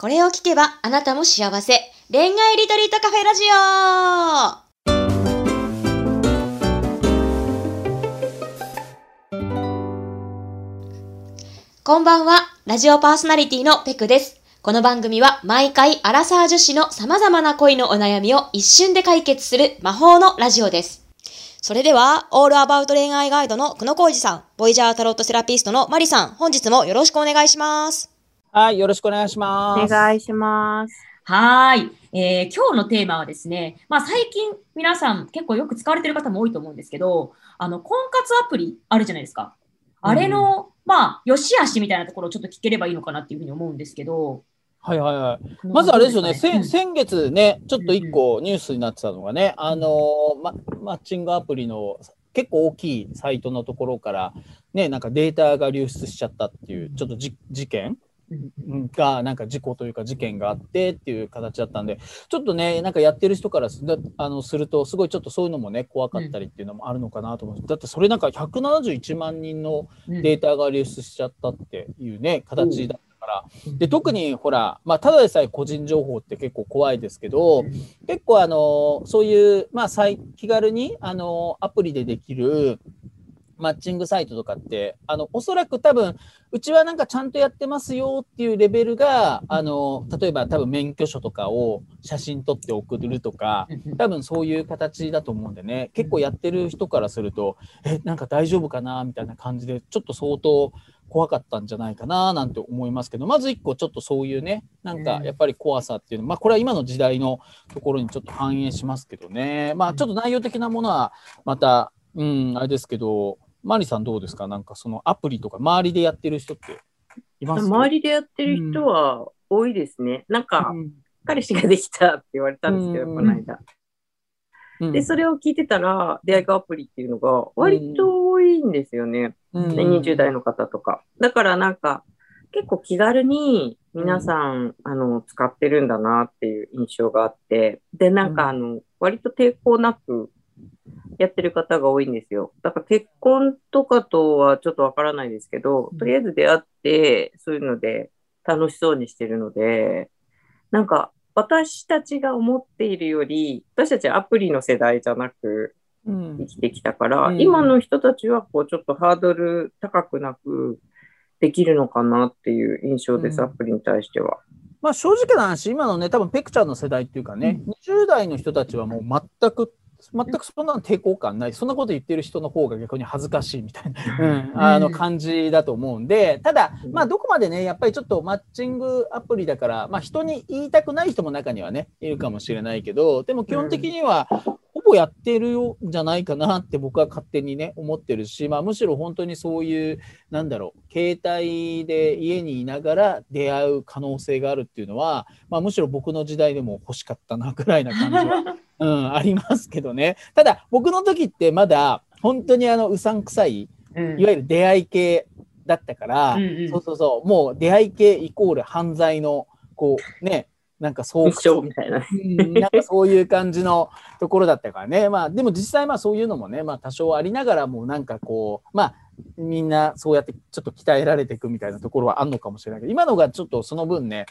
これを聞けばあなたも幸せ。恋愛リトリートカフェラジオこんばんは、ラジオパーソナリティのペクです。この番組は毎回アラサー女子の様々な恋のお悩みを一瞬で解決する魔法のラジオです。それでは、オールアバウト恋愛ガイドの久野浩二さん、ボイジャータロットセラピストのマリさん、本日もよろしくお願いします。はい、よろしくお願いします。お願いします。はい。えー、今日のテーマはですね、まあ最近皆さん結構よく使われてる方も多いと思うんですけど、あの、婚活アプリあるじゃないですか。あれの、うん、まあ、良し悪しみたいなところをちょっと聞ければいいのかなっていうふうに思うんですけど。はいはいはい。まずあれですよね、先先月ね、ちょっと一個ニュースになってたのがね、あのー、ま、マッチングアプリの結構大きいサイトのところから、ね、なんかデータが流出しちゃったっていう、ちょっと事件がなんか事故というか事件があってっていう形だったんでちょっとねなんかやってる人からすあのするとすごいちょっとそういうのもね怖かったりっていうのもあるのかなと思う、うん、だってそれなんか171万人のデータが流出しちゃったっていうね、形だったから。で特にほら、まあ、ただでさえ個人情報って結構怖いですけど結構あのそういう、まあ、気軽にあのアプリでできるマッチングサイトとかって、あの、おそらく多分、うちはなんかちゃんとやってますよっていうレベルが、あの、例えば多分免許証とかを写真撮って送るとか、多分そういう形だと思うんでね、結構やってる人からすると、え、なんか大丈夫かなみたいな感じで、ちょっと相当怖かったんじゃないかななんて思いますけど、まず一個ちょっとそういうね、なんかやっぱり怖さっていうの、まあこれは今の時代のところにちょっと反映しますけどね、まあちょっと内容的なものはまた、うん、あれですけど、マリさんどうですか？なんかそのアプリとか周りでやってる人っています？周りでやってる人は多いですね。うん、なんか、うん、彼氏ができたって言われたんですけど、うん、この間。で、それを聞いてたら、出会いがアプリっていうのが割と多いんですよね。うん、20代の方とか。だからなんか、結構気軽に皆さん、あの、使ってるんだなっていう印象があって、で、なんかあの、割と抵抗なくやってる方が多いんですよ。だから結婚とかとはちょっとわからないですけど、とりあえず出会って、そういうので楽しそうにしてるので、なんか私たちが思っているより、私たちアプリの世代じゃなく生きてきたから、うん、今の人たちはこうちょっとハードル高くなくできるのかなっていう印象です、うん、アプリに対しては。まあ正直な話、今のね、多分ペクちゃんの世代っていうかね、うん、20代の人たちはもう全く全くそんな抵抗感ない、そんなこと言ってる人の方が逆に恥ずかしいみたいな、うん、あの感じだと思うんで、ただ、まあ、どこまでね、やっぱりちょっとマッチングアプリだから、まあ、人に言いたくない人も中にはね、いるかもしれないけど、でも基本的には、ほぼやってるよじゃないかなって僕は勝手にね思ってるし、まあ、むしろ本当にそういうなんだろう携帯で家にいながら出会う可能性があるっていうのは、まあ、むしろ僕の時代でも欲しかったなぐらいな感じは うん、ありますけどね。ただ、僕の時ってまだ、本当にあの、うさんくさい、うん、いわゆる出会い系だったから、うんうん、そうそうそう、もう出会い系イコール犯罪の、こう、ね、なんかそう、みたいな、うん、なんかそういう感じのところだったからね。まあ、でも実際まあそういうのもね、まあ多少ありながらも、なんかこう、まあ、みんなそうやってちょっと鍛えられていくみたいなところはあるのかもしれないけど、今のがちょっとその分ね、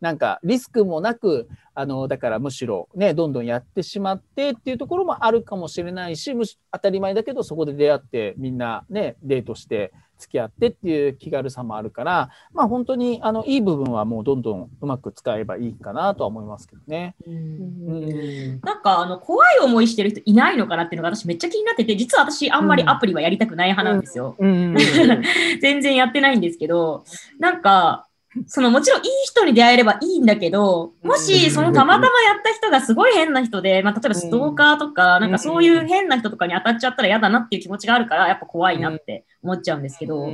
なんかリスクもなく、あの、だからむしろね、どんどんやってしまってっていうところもあるかもしれないし、むし当たり前だけど、そこで出会ってみんなね、デートして付き合ってっていう気軽さもあるから、まあ本当に、あの、いい部分はもうどんどんうまく使えばいいかなとは思いますけどね。うん。なんか、あの、怖い思いしてる人いないのかなっていうのが私めっちゃ気になってて、実は私あんまりアプリはやりたくない派なんですよ。全然やってないんですけど、なんか、そのもちろんいい人に出会えればいいんだけど、もしそのたまたまやった人がすごい変な人で、まあ、例えばストーカーとか、なんかそういう変な人とかに当たっちゃったら嫌だなっていう気持ちがあるから、やっぱ怖いなって思っちゃうんですけど、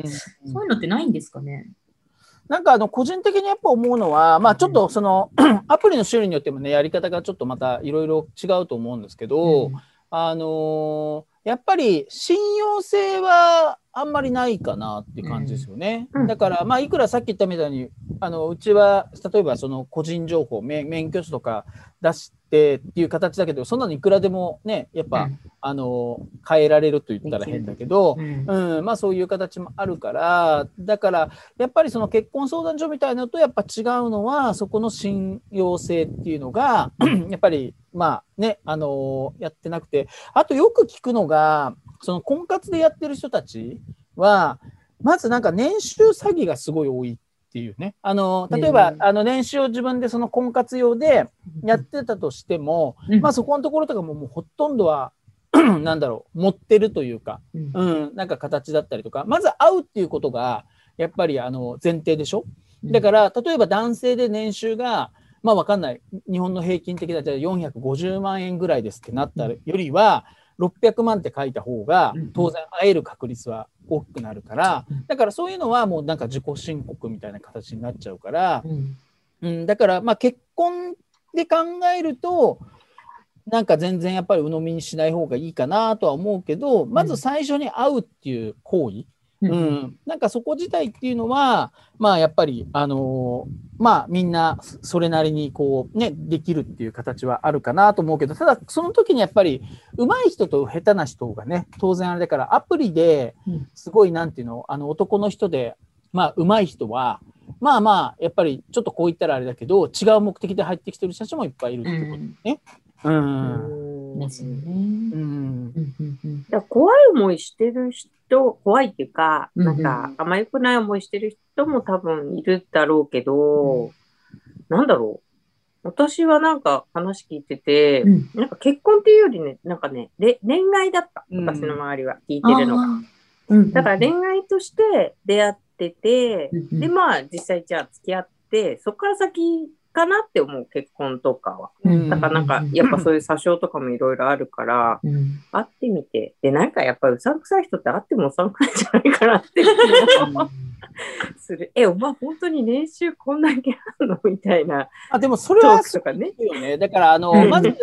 そういうのってないんですかね？なんかあの個人的にやっぱ思うのは、まあちょっとその アプリの種類によってもね、やり方がちょっとまたいろいろ違うと思うんですけど、あのー、やっぱり信用性はあんまりないかなっていう感じですよね。うん、だから、まあ、いくらさっき言ったみたいに、あのうちは例えばその個人情報、免許証とか出してっていう形だけど、そんなのいくらでもね、やっぱ、うん、あの変えられると言ったら変だけど、うん、うん、まあ、そういう形もあるから、だから、やっぱりその結婚相談所みたいなのとやっぱ違うのは、そこの信用性っていうのが、やっぱり、まあね、あのやってなくて、あとよく聞くのが、その婚活でやってる人たちは、まずなんか年収詐欺がすごい多い。っていうね。あの、例えば、あの年収を自分でその婚活用でやってたとしても、まあそこのところとかももうほとんどは なんだろう、持ってるというか、うん、なんか形だったりとか、まず会うっていうことが、やっぱりあの前提でしょ？だから、例えば男性で年収が、まあわかんない。日本の平均的だと450万円ぐらいですってなったよりは、600万って書いた方が当然会える確率は大きくなるからだからそういうのはもうなんか自己申告みたいな形になっちゃうから、うん、だからまあ結婚で考えるとなんか全然やっぱり鵜呑みにしない方がいいかなとは思うけどまず最初に会うっていう行為うん、なんかそこ自体っていうのは、まあやっぱり、あのー、まあみんなそれなりにこうね、できるっていう形はあるかなと思うけど、ただその時にやっぱり上手い人と下手な人がね、当然あれだからアプリですごいなんていうの、あの男の人で、まあ上手い人は、まあまあ、やっぱりちょっとこう言ったらあれだけど、違う目的で入ってきてる人たちもいっぱいいるってことね。うん。ですよね。うん。怖い思いしてる人人、怖いっていうか、なんか、あまりくない思いしてる人も多分いるだろうけど、うん、なんだろう。私はなんか話聞いてて、うん、なんか結婚っていうよりね、なんかね、恋愛だった。私の周りは聞いてるのが。うん、だから恋愛として出会ってて、で、まあ実際じゃあ付き合って、そこから先かなって思う、結婚とかは。だからなんか、やっぱそういう詐称とかもいろいろあるから、うん、会ってみて。で、なんかやっぱりうさんくさい人って会ってもうさんくさいんじゃないかなってする。え、お前本当に年収こんだけあるの？みたいな。あ、でもそれはそうかね。よね。だから、あの、まず、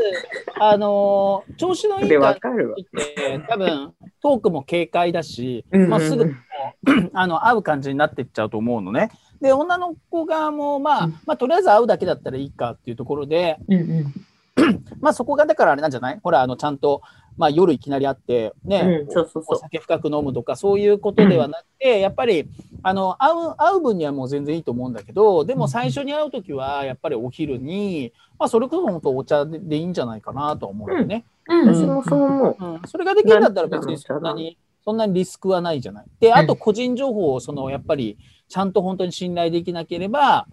あの、調子のいい人って多分、トークも軽快だし、まあ、すぐ、あの、会う感じになっていっちゃうと思うのね。で、女の子側も、まあ、うん、まあ、とりあえず会うだけだったらいいかっていうところで、うんうん。まあそこがだからあれなんじゃない？ほら、あの、ちゃんと、まあ夜いきなり会って、ね、うん、そうそうそう。お酒深く飲むとか、そういうことではなくて、うん、やっぱり、あの、会う、会う分にはもう全然いいと思うんだけど、でも最初に会うときは、やっぱりお昼に、まあそれこそ本当お茶でいいんじゃないかなと思うよね。うん、私もそう思う、うん。それができるんだったら別にそんなに、そんなにリスクはないじゃない。で、あと個人情報を、その、やっぱり、ちゃんと本当に信頼できなければ、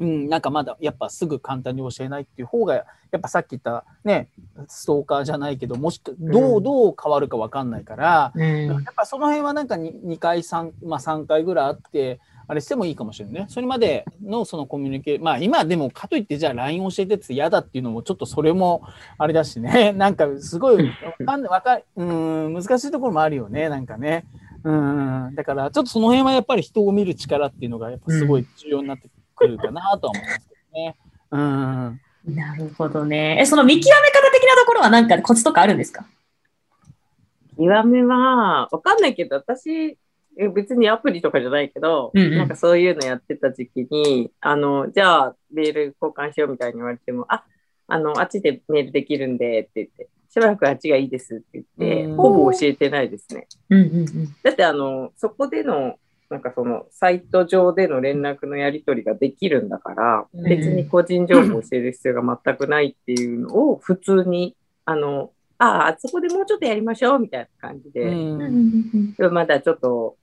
うん、なんかまだやっぱすぐ簡単に教えないっていう方が、やっぱさっき言ったね、ストーカーじゃないけど、もしくどう、どう変わるかわかんないから、うん、やっぱその辺はなんか 2, 2回3、まあ3回ぐらいあって、あれしてもいいかもしれないね。それまでのそのコミュニケーション、まあ今でもかといってじゃあ LINE 教えてって嫌だっていうのもちょっとそれもあれだしね。なんかすごいわかんわかうん難しいところもあるよね。なんかね。うん、だからちょっとその辺はやっぱり人を見る力っていうのがやっぱすごい重要になってくるかなとは思いますけどね。うん。なるほどね。え、その見極め方的なところは何かコツとかあるんですか？見極めは、わかんないけど、私、別にアプリとかじゃないけど、うんうん、なんかそういうのやってた時期に、あの、じゃあメール交換しようみたいに言われても、あ、あの、あっちでメールできるんでって言って、しばらくあっちがいいですって言って、ほぼ教えてないですね。うんうんうん、だってあの、そこでの、なんかそのサイト上での連絡のやり取りができるんだから、別に個人情報を教える必要が全くないっていうのを普通に、あの、ああ、そこでもうちょっとやりましょうみたいな感じで、うん、まだちょっと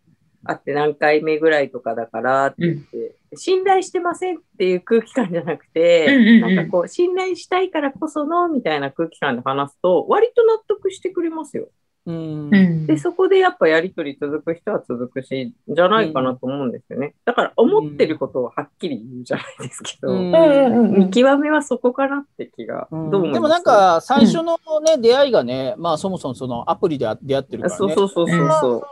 会って何回目ぐらいとかだからって言って、信頼してませんっていう空気感じゃなくて、なんかこう、信頼したいからこそのみたいな空気感で話すと、割と納得してくれますよ。うん、で、そこでやっぱやりとり続く人は続くし、じゃないかなと思うんですよね。だから思ってることをはっきり言うじゃないですけど、見極めはそこかなって気が、どう思います？でもなんか最初のね、出会いがね、まあそもそもそのアプリで出会ってるからね。そうそうそうそう。そう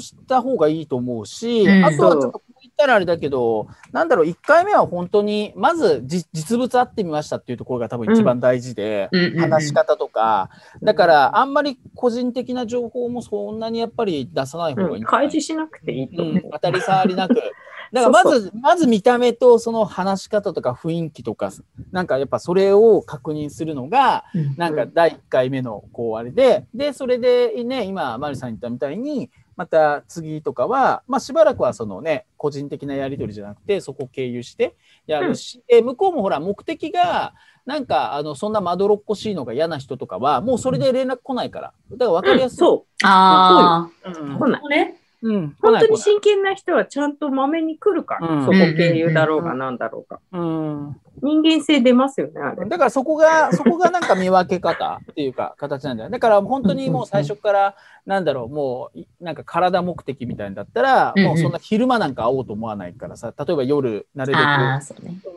した方がいいと思うし、あとはちょっとっったらあれだけど、なんだろう、1回目は本当に、まず実物会ってみましたっていうところが多分一番大事で、うん、話し方とか、だからあんまり個人的な情報もそんなにやっぱり出さない方がいい、うん、開示しなくていいと思う。うん、当たり障りなく。だからまず、まず見た目とその話し方とか雰囲気とか、なんかやっぱそれを確認するのが、なんか第1回目のこうあれで、で、それでね、今、マリさん言ったみたいに、また次とかは、まあ、しばらくはそのね、個人的なやり取りじゃなくて、そこを経由してやるし、うん、向こうもほら、目的が、なんか、あの、そんなまどろっこしいのが嫌な人とかは、もうそれで連絡来ないから。だから分かりやすい。うん、そう。ああ。うん、来ない。ね。うん、本当に真剣な人はちゃんとまめに来るから、うん、そこ経由だろうがなんだろうが。うん、人間性出ますよね、あれ。だからそこが、そこがなんか見分け方っていうか、形なんだよ。だから本当にもう最初から、なんだろう、もう、なんか体目的みたいだったら、もうそんな昼間なんか会おうと思わないからさ、例えば夜、なるべく、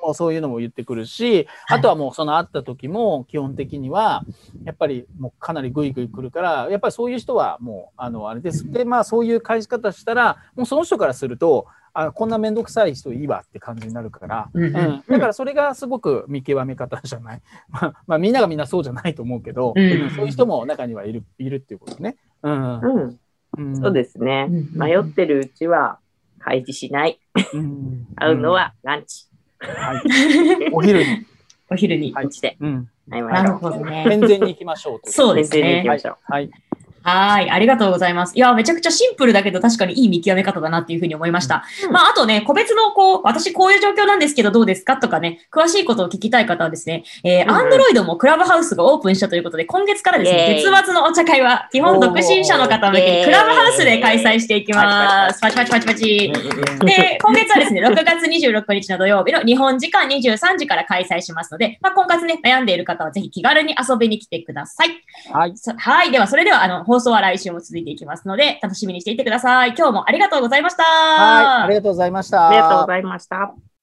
もうそういうのも言ってくるし、あとはもうその会った時も、基本的には、やっぱりもうかなりグイグイ来るから、やっぱりそういう人はもう、あの、あれです。で、まあそういう返し方したら、もうその人からすると、あこんな面倒くさい人いいわって感じになるから、うん、うん、だからそれがすごく見極め方じゃない。まあ、まあ、みんながみんなそうじゃないと思うけど、うん、そういう人も中にはいるいるっていうことね。うん。うん、そうですね。迷ってるうちは開示しない。会うのはランチ。はい。お昼に。お昼に。ランチで。うん。なるほどね。健全に行きましょう。そうですね。行きましょう。はい。はい。ありがとうございます。いや、めちゃくちゃシンプルだけど、確かにいい見極め方だなっていうふうに思いました。うん、まあ、あとね、個別の、こう、私こういう状況なんですけど、どうですかとかね、詳しいことを聞きたい方はですね、えー、アンドロイドもクラブハウスがオープンしたということで、今月からですね、月末のお茶会は、基本独身者の方向けにクラブハウスで開催していきます。パチパチパチパチ。で、今月はですね、6月26日の土曜日の日本時間23時から開催しますので、まあ、婚活ね、悩んでいる方はぜひ気軽に遊びに来てください。はい。はい。では、それでは、あの、放送は来週も続続いていきますので、楽しみにしていてください。今日もありがとうございました。はい、ありがとうございました。ありがとうございました。